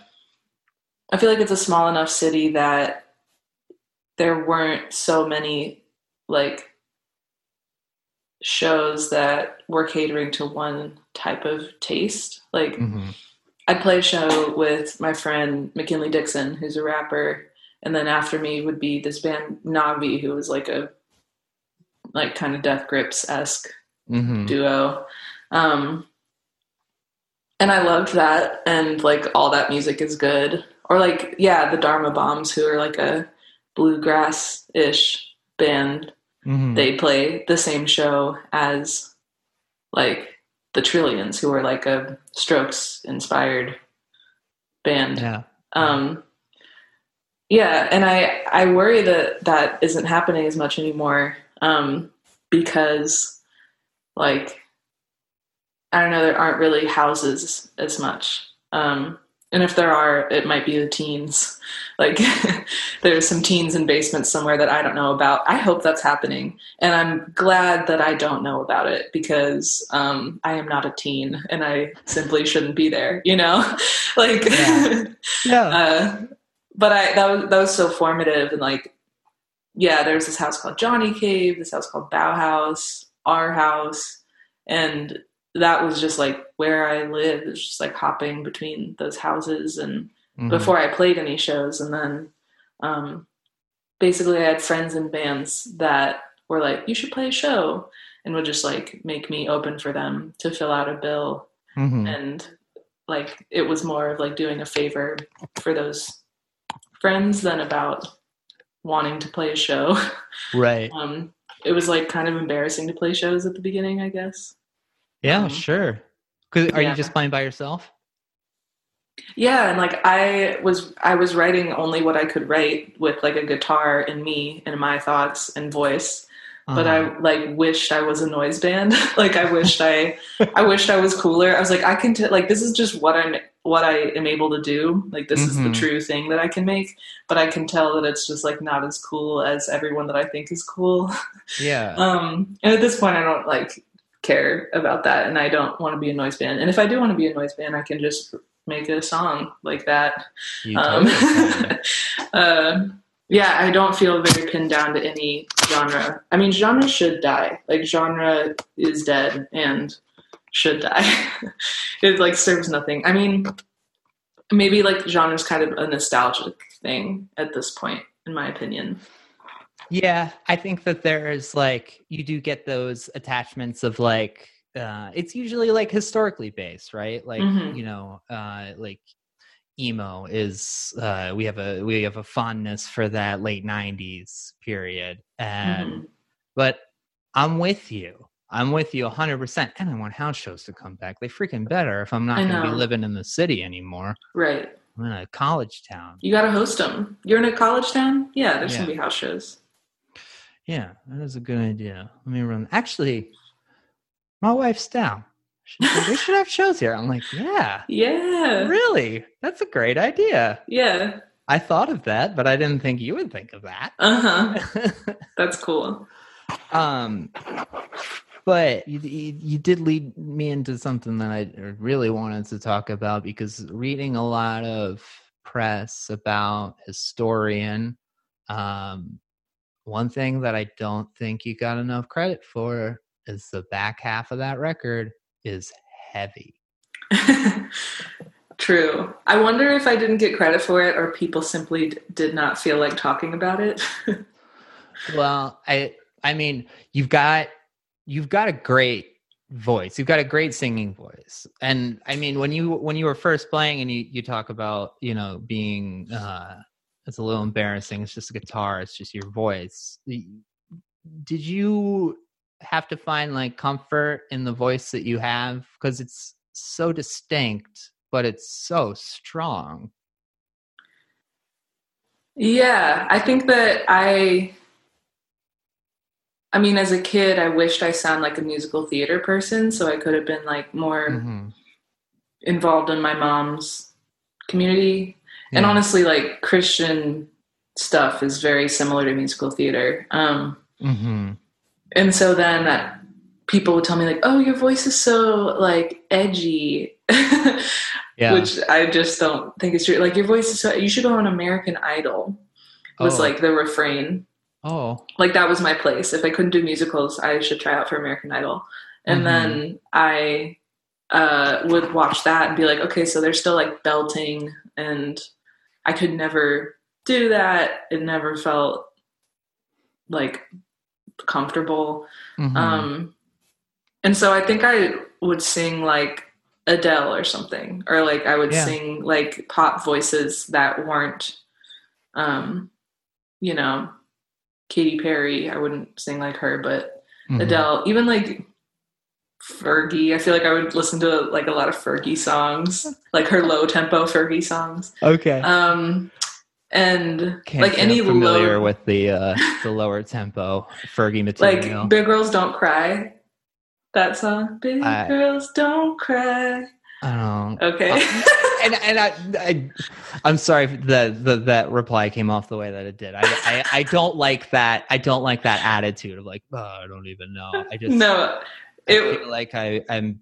I feel like it's a small enough city that there weren't so many like shows that we're catering to one type of taste. Like hmm I'd play a show with my friend McKinley Dixon, who's a rapper, and then after me would be this band Navi, who was like a like kind of Death Grips esque hmm duo. Um, and I loved that, and like all that music is good. Or like, yeah, the Dharma Bombs, who are like a bluegrass ish band, hmm they play the same show as like the Trillions, who are like a Strokes inspired band. Yeah. Um, yeah, and I I worry that that isn't happening as much anymore um, because like I don't know there aren't really houses as much. Um, and if there are, it might be the teens. Like there's some teens in basements somewhere that I don't know about. I hope that's happening, and I'm glad that I don't know about it because um, I am not a teen and I simply shouldn't be there. You know, like. Yeah. Yeah. uh, but I that was that was so formative and like yeah, there's this house called Johnny Cave, this house called Bauhaus, our house, and that was just like where I lived. It was just like hopping between those houses and Mhm. before I played any shows, and then um, basically I had friends in bands that were like, "You should play a show," and would just like make me open for them to fill out a bill Mhm. and like it was more of like doing a favor for those friends than about wanting to play a show Right. um it was like kind of embarrassing to play shows at the beginning i guess Yeah, um, sure. 'Cause are yeah. you just playing by yourself? yeah and like i was i was writing only what i could write with like a guitar and me and my thoughts and voice but Uh-huh. I like wished I was a noise band. like I wished I, I wished I was cooler. I was like, I can t- like this is just what I'm, what I am able to do. Like this is the Mhm. true thing that I can make. But I can tell that it's just like not as cool as everyone that I think is cool. yeah. Um, and at this point, I don't like care about that, and I don't want to be a noise band. And if I do want to be a noise band, I can just make a song like that. Um, uh, yeah, I don't feel very pinned down to any genre. I mean, genre should die. Like genre is dead and should die. it like serves nothing. I mean, maybe like genre is kind of a nostalgic thing at this point, in my opinion. Yeah, I think that there's like you do get those attachments of like uh it's usually like historically based, right? Like, Mhm. you know, uh like emo is uh we have a we have a fondness for that late 90s period. And Mhm. but I'm with you. I'm with you 100%. And I want house shows to come back. They freaking better if I'm not going to be living in the city anymore. Right. I'm in a college town. You got to host them. You're in a college town? Yeah, there's Yeah. going to be house shows. Yeah, that is a good idea. Let me run. Actually, my wife's down. We should have shows here. I'm like, yeah, Yeah. really? That's a great idea. Yeah. I thought of that, but I didn't think you would think of that. Uh-huh. That's cool. um, but you, you, you did lead me into something that I really wanted to talk about because reading a lot of press about historian, um, one thing that I don't think you got enough credit for is the back half of that record is heavy. True. I wonder if I didn't get credit for it or people simply d- did not feel like talking about it. Well, I I mean, you've got you've got a great voice. You've got a great singing voice. And I mean, when you when you were first playing and you you talk about, you know, being uh it's a little embarrassing. It's just a guitar, it's just your voice. Did you have to find like comfort in the voice that you have because it's so distinct, but it's so strong. yeah, I think that I I mean as a kid I wished I sound like a musical theater person so I could have been like more Mhm. involved in my mom's community. And honestly like Christian stuff is very similar to musical theater. Um Mhm. and so then uh, people would tell me like oh your voice is so like edgy Yeah. which i just don't think is true like your voice is so you should go on american idol was Oh. like the refrain oh. like that was my place if i couldn't do musicals i should try out for american idol and Mhm. then i uh, would watch that and be like okay so they're still like belting and i could never do that it never felt like comfortable Mhm. um, and so I think I would sing like Adele or something, or like I would Yeah. sing like pop voices that weren't, um, you know, Katy Perry. I wouldn't sing like her, but Mhm. Adele, even like Fergie. I feel like I would listen to like a lot of Fergie songs, like her low tempo Fergie songs. Okay. Um, and Can't like any familiar low, with the uh, the lower tempo Fergie material, like. Big Girls Don't Cry. That song, Big I- Girls Don't Cry. I don't. Okay. and and I, I I'm sorry that that that reply came off the way that it did. I, I I don't like that. I don't like that attitude of like, oh, I don't even know. I just no, it like I I'm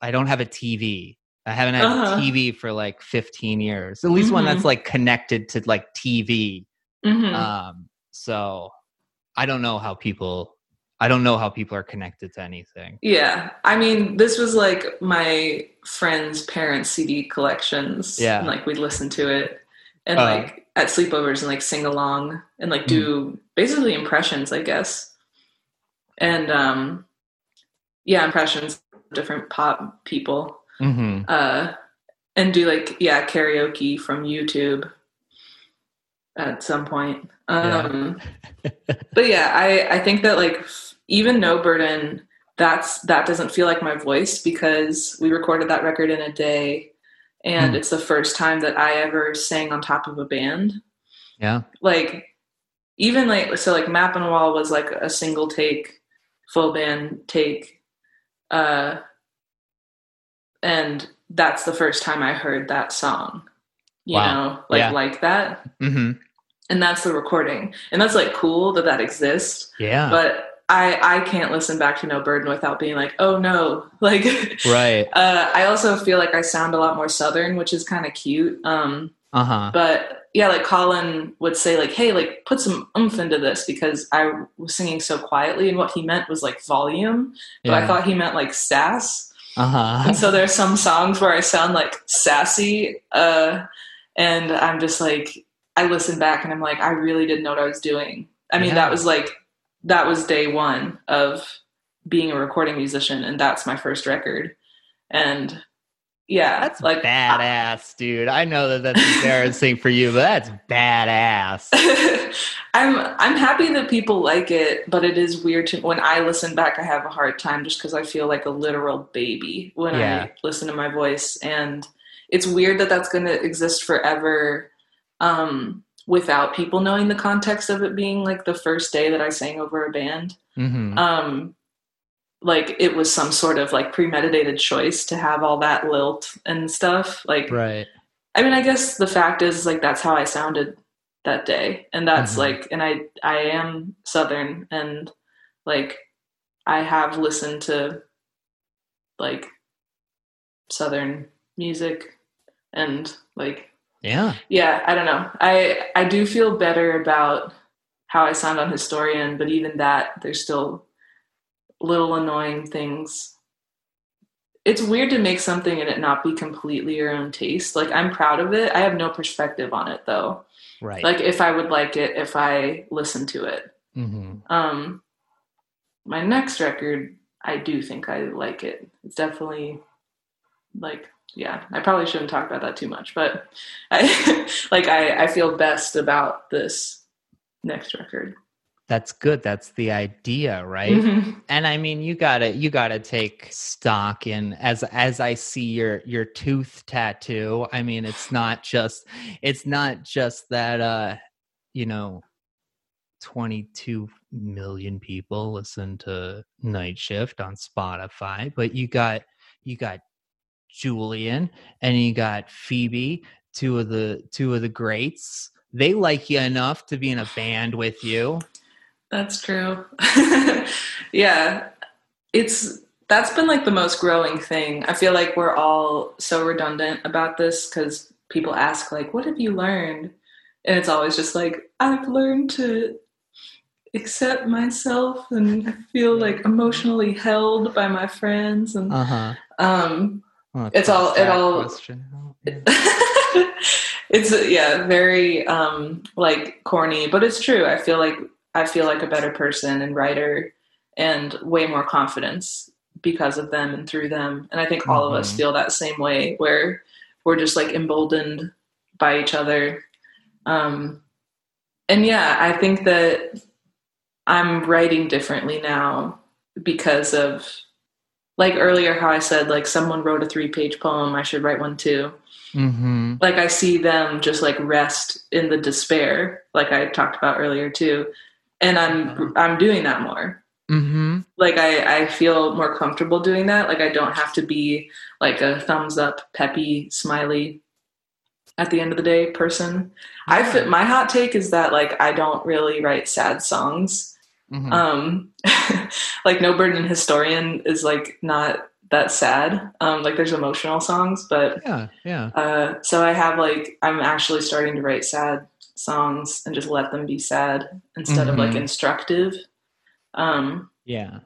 I don't have a TV. I haven't had Uh-huh. a TV for like 15 years. At least one Mhm. that's like connected to like TV. mhm. Um, so I don't know how people. I don't know how people are connected to anything. yeah. I mean, this was like my friend's parents' CD collections. Yeah. And like we'd listen to it and Uh. like at sleepovers and like sing along and like do basically impressions, I guess. And um yeah, impressions of different pop people. hmm uh, and do like yeah karaoke from YouTube at some point. Um, but yeah, I I think that like even No Burden, that's that doesn't feel like my voice because we recorded that record in a day, and Hmm. it's the first time that I ever sang on top of a band. Yeah. Like even like so like Map on a Wall was like a single take, full band take, uh, and that's the first time I heard that song. You Wow. know, like Yeah. like that, Mm-hmm. and that's the recording, and that's like cool that that exists. Yeah. But I I can't listen back to No Burden without being like, oh no, like. right. Uh, I also feel like I sound a lot more southern, which is kind of cute. Um, Uh huh. but yeah, like Collin would say, like, "Hey, like, put some oomph into this," because I was singing so quietly, and what he meant was like volume, but I thought he meant like sass. Uh huh. And so there's some songs where I sound like sassy, uh, and I'm just like, I listen back and I'm like, I really didn't know what I was doing. I mean, Yeah. that was like, that was day one of being a recording musician, and that's my first record, and yeah, That's like badass, dude. I know that that's embarrassing for you, but that's badass. I'm I'm happy that people like it, but it is weird to when I listen back. I have a hard time just because I feel like a literal baby when Yeah. I listen to my voice, and it's weird that that's going to exist forever um, without people knowing the context of it being like the first day that I sang over a band. hmm Um, like it was some sort of like premeditated choice to have all that lilt and stuff. Like Right. I mean, I guess the fact is like that's how I sounded that day. And that's Mhm. like and I I am southern and like I have listened to like southern music and like Yeah. yeah, I don't know. I I do feel better about how I sound on Historian, but even that there's still little annoying things. It's weird to make something and it not be completely your own taste. Like I'm proud of it. I have no perspective on it though. Right. Like if I would like it if I listen to it. hmm Um my next record, I do think I like it. It's definitely like yeah, I probably shouldn't talk about that too much, but I like I, I feel best about this next record. That's good. That's the idea, right? Mhm. and i mean you gotta you gotta take stock in as as i see your your tooth tattoo i mean it's not just it's not just that uh you know 22 million people listen to night shift on spotify but you got you got Julien and you got phoebe two of the two of the greats they like you enough to be in a band with you That's true. yeah. It's that's been like the most growing thing. I feel like we're all so redundant about this cuz people ask like what have you learned? And it's always just like I've learned to accept myself and feel like emotionally held by my friends and uh-huh um Well, It's all- it all-. Oh, yeah. it's yeah very um like corny but it's true i feel like i feel like a better person and writer and way more confidence because of them and through them and i think all of us Mhm. feel that same way where we're just like emboldened by each other um and yeah i think that i'm writing differently now because of like earlier how i said like someone wrote a three page poem i should write one too Mm-hmm. like I see them just like rest in the despair, like I talked about earlier too, and I'm I'm doing that more. Mm-hmm. Like I I feel more comfortable doing that. Like I don't have to be like a thumbs up, peppy, smiley at the end of the day person. I fit my hot take is that like I don't really write sad songs. Mhm. Um, like No Burden Historian is like not that sad. Um, like there's emotional songs, but yeah, yeah. uh, so I have like I'm actually starting to write sad songs and just let them be sad instead of like Mhm. instructive. Um, Yeah.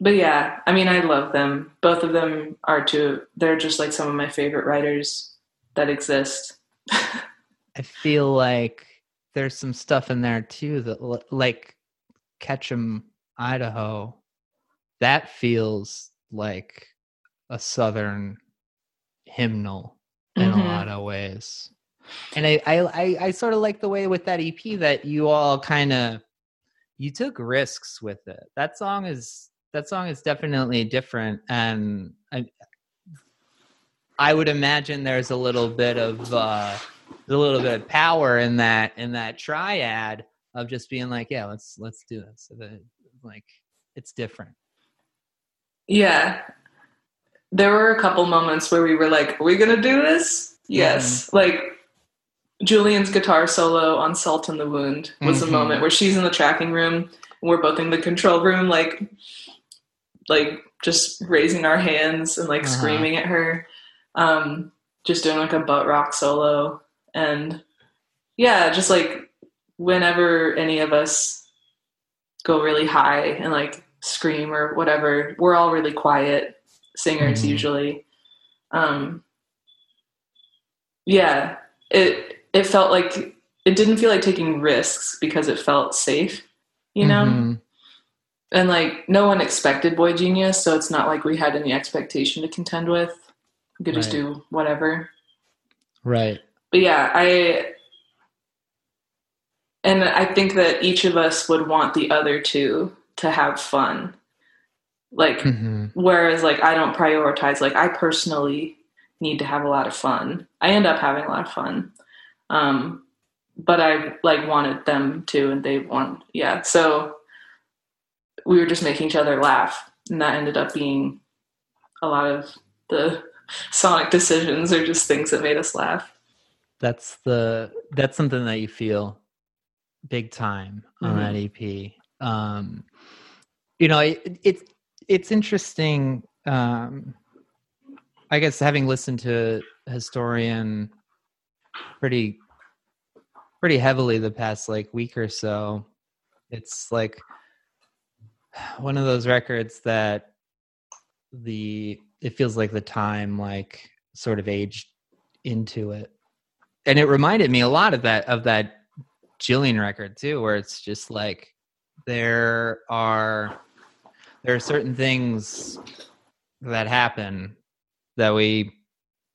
but yeah, I mean I love them. Both of them are two. They're just like some of my favorite writers that exist. I feel like there's some stuff in there too that like Ketchum, Idaho. That feels like a southern hymnal in a Mhm. lot of ways. And I, I, I, I sort of like the way with that EP that you all kind of you took risks with it. That song is that song is definitely different, and I, I would imagine there's a little bit of uh, a little bit of power in that in that triad of just being like, yeah, let's let's do this. So that, Like it's different. Yeah. There were a couple moments where we were like, Are we gonna do this? Yes. Like Julien's guitar solo on Salt in the Wound was Mhm. a moment where she's in the tracking room and we're both in the control room, like like just raising our hands and like Uh-huh. screaming at her. Um, just doing like a butt rock solo. And yeah, just like whenever any of us go really high and like scream or whatever, we're all really quiet singers Mhm. usually. Um, yeah, it it felt like it didn't feel like taking risks because it felt safe, you know. Mhm. And like no one expected Boy Genius, so it's not like we had any expectation to contend with. We could just do whatever. Right. But yeah, I and I think that each of us would want the other two to have fun. Like hmm whereas like I don't prioritize like I personally need to have a lot of fun. I end up having a lot of fun. Um but I like wanted them to and they want yeah. So we were just making each other laugh and that ended up being a lot of the sonic decisions or just things that made us laugh. That's the that's something that you feel big time on Mhm. that EP. Um, you know, it, it's it's interesting. Um, I guess having listened to Historian pretty pretty heavily the past like week or so, it's like one of those records that the it feels like the time like sort of aged into it. And it reminded me a lot of that of that Gillian record too, where it's just like there are there are certain things that happen that we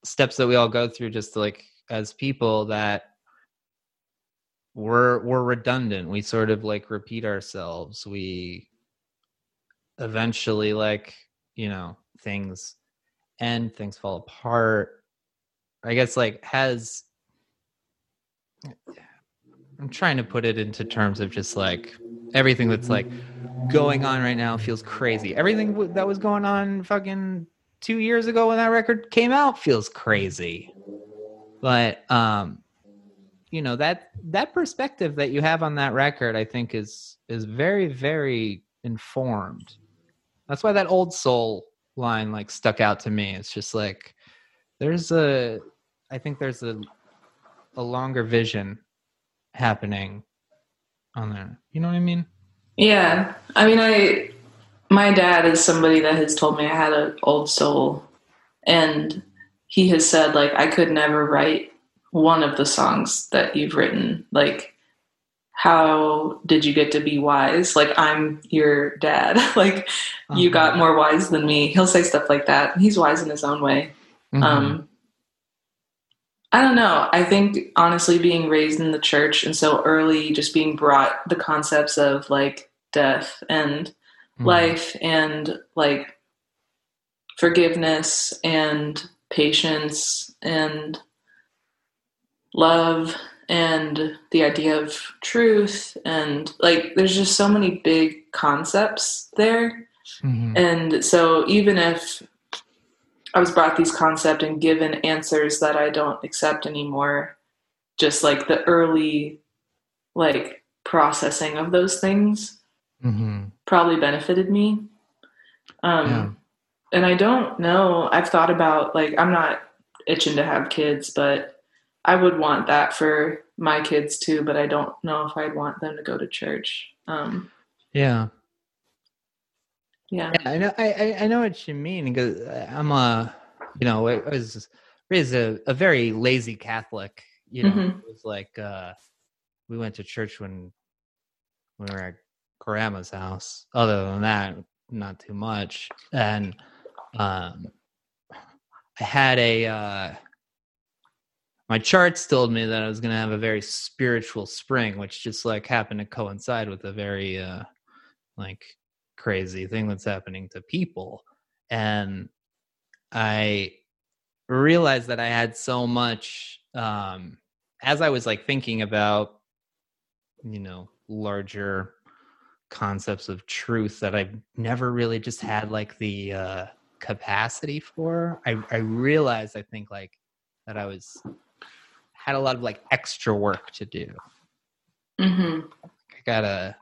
steps that we all go through just to like as people that we're we're redundant. We sort of like repeat ourselves. We eventually like, you know, things end, things fall apart. I guess like has I'm trying to put it into terms of just like everything that's like going on right now feels crazy. Everything that was going on fucking 2 years ago when that record came out feels crazy. But um you know that that perspective that you have on that record I think is is very very informed. That's why that old soul line like stuck out to me. It's just like there's a I think there's a a longer vision happening on there. You know what I mean? Yeah. I mean, I, my dad is somebody that has told me I had an old soul. And he has said, like, I could never write one of the songs that you've written. Like, how did you get to be wise? Like, I'm your dad. like, you got more wise than me. He'll say stuff like that. He's wise in his own way. Mhm. Um, I don't know. I think honestly, being raised in the church and so early, just being brought the concepts of like death and Mhm. life and like forgiveness and patience and love and the idea of truth and like there's just so many big concepts there Mhm. and so even if I was brought these concepts and given answers that I don't accept anymore, just like the early like processing of those things Mhm. probably benefited me. Um. And I don't know, I've thought about like I'm not itching to have kids, but I would want that for my kids too, but I don't know if I'd want them to go to church. Um Yeah. yeah. Yeah, I know. I, I know what you mean because I'm a, you know, I was raised a, a very lazy Catholic. You know, Mhm. it was like uh, we went to church when when we were at grandma's house. Other than that, not too much. And um, I had a uh, my charts told me that I was going to have a very spiritual spring, which just like happened to coincide with a very uh, like crazy thing that's happening to people. And i realized that i had so much um as i was like thinking about you know larger concepts of truth that i've never really just had like the uh capacity for i i realized i think like that i was had a lot of like extra work to do Mhm. I gotta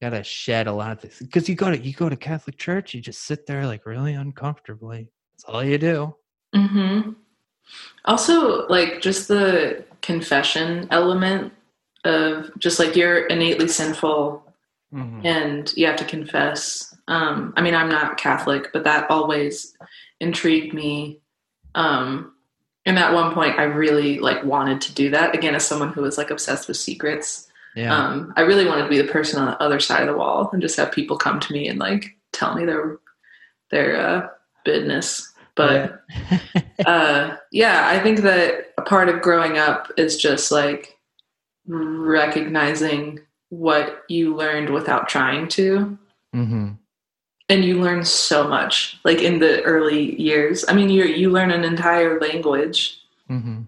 gotta shed a lot of things because you go to you go to Catholic church, you just sit there like really uncomfortably. That's all you do. Mm-hmm. Also, like just the confession element of just like you're innately sinful and you have to confess. Um, I mean, I'm not Catholic, but that always intrigued me. Um, and at one point, I really like wanted to do that again as someone who was like obsessed with secrets. Yeah, Um, I really wanted to be the person on the other side of the wall and just have people come to me and like tell me their their uh, business. But uh, yeah, I think that a part of growing up is just like recognizing what you learned without trying to. hmm And you learn so much, like in the early years. I mean, you you learn an entire language, hmm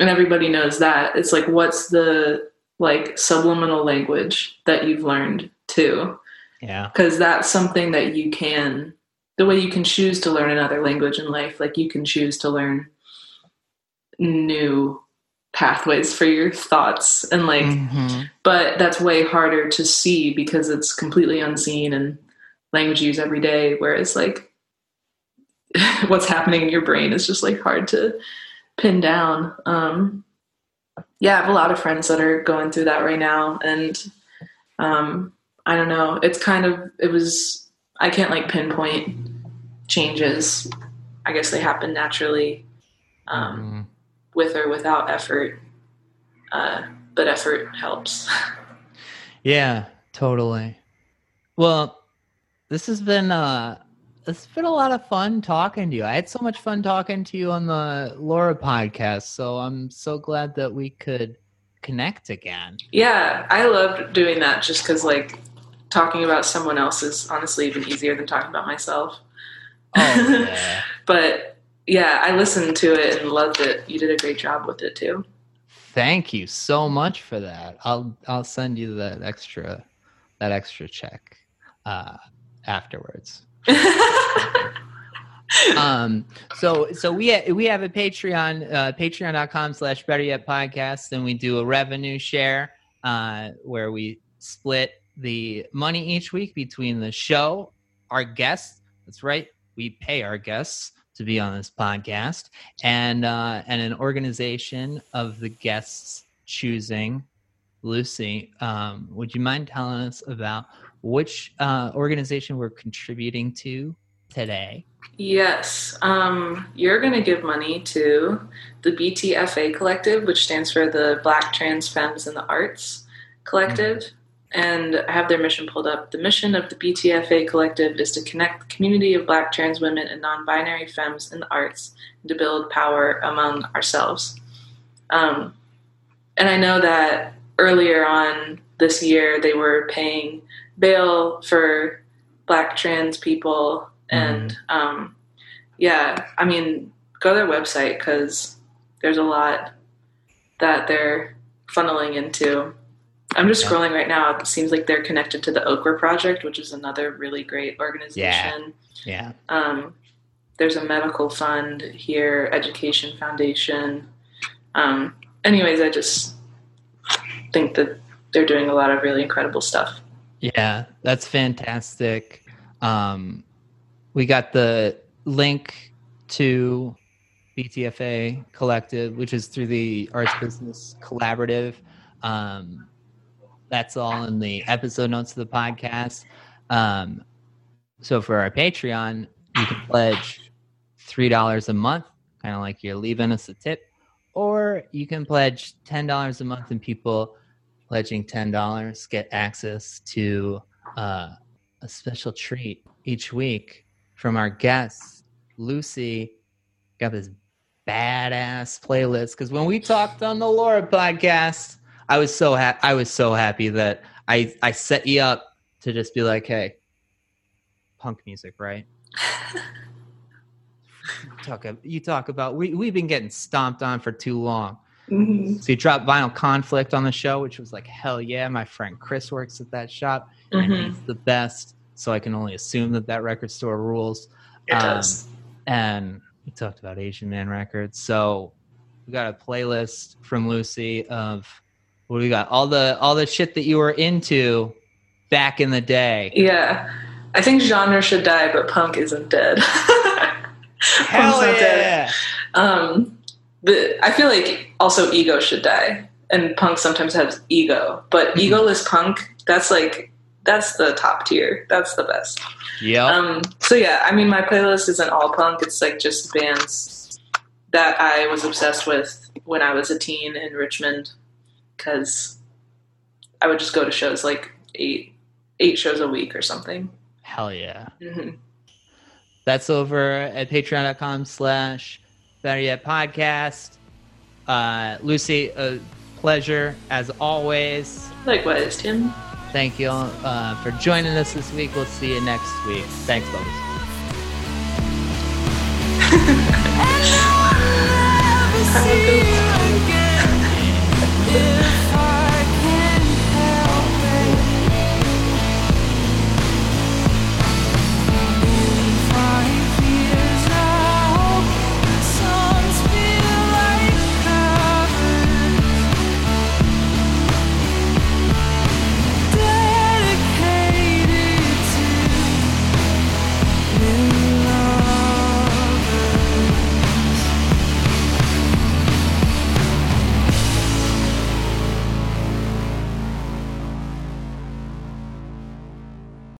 and everybody knows that. It's like, what's the like subliminal language that you've learned too? Yeah. because that's something that you can the way you can choose to learn another language in life like you can choose to learn new pathways for your thoughts and like Mhm. but that's way harder to see because it's completely unseen and language you use every day whereas like what's happening in your brain is just like hard to pin down um yeah i have a lot of friends that are going through that right now and um i don't know it's kind of it was i can't like pinpoint changes i guess they happen naturally um Mhm. With or without effort uh but effort helps Yeah, totally. Well, this has been uh it's been a lot of fun talking to you. I had so much fun talking to you on the Laura podcast, so I'm so glad that we could connect again. Yeah, I loved doing that just because, like, talking about someone else is honestly even easier than talking about myself. Oh yeah. But yeah, I listened to it and loved it. You did a great job with it too. Thank you so much for that. I'll I'll send you that extra that extra check uh afterwards. um so so we ha- we have a patreon uh patreon.com slash better yet podcast and we do a revenue share uh where we split the money each week between the show our guests that's right we pay our guests to be on this podcast and uh and an organization of the guests choosing lucy um would you mind telling us about which uh organization we're contributing to today yes, um, you're going to give money to the BTFA Collective, which stands for the Black Trans Femmes in the Arts Collective. And I have their mission pulled up. The mission of the BTFA Collective is to connect the community of Black trans women and non binary femmes in the arts and to build power among ourselves. Um, and I know that earlier on this year they were paying bail for Black trans people. And um, yeah, I mean, go to their website because there's a lot that they're funneling into. I'm just scrolling right now. It seems like they're connected to the Okra Project, which is another really great organization. yeah Um, there's a medical fund here, Education Foundation. Um, anyways, I just think that they're doing a lot of really incredible stuff. Yeah, that's fantastic. Um, we got the link to BTFA Collective, which is through the Arts Business Collaborative. Um, that's all in the episode notes of the podcast. Um, so for our Patreon, you can pledge three dollars a month, kind of like you're leaving us a tip, or you can pledge ten dollars a month, and people pledging ten dollars get access to uh, a special treat each week from our guests. Lucy got this badass playlist because when we talked on the Laura podcast, I was so ha- I was so happy that I I set you up to just be like, hey, punk music, right? talk you talk about we we've been getting stomped on for too long. Mm-hmm. So you dropped Vinyl Conflict on the show, which was like, hell yeah. My friend Chris works at that shop, and Mhm. he's the best. So I can only assume that that record store rules. It Um, does. And we talked about Asian Man Records. So we got a playlist from Lucy of what do we got? All the all the shit that you were into back in the day. Yeah. I think genre should die, but punk isn't dead. Hell Punk's not dead. yeah! Um, the, I feel like also ego should die, and punk sometimes has ego, but Mhm. egoless punk that's like that's the top tier. That's the best. Yeah. Um, so yeah, I mean, my playlist isn't all punk. It's like just bands that I was obsessed with when I was a teen in Richmond, because I would just go to shows like eight eight shows a week or something. Hell yeah. hmm That's over at patreon.com slash better yet podcast. Uh, Lucy, a pleasure as always. Likewise, Tim. Thank you all uh, for joining us this week. We'll see you next week. Thanks, folks. Have a good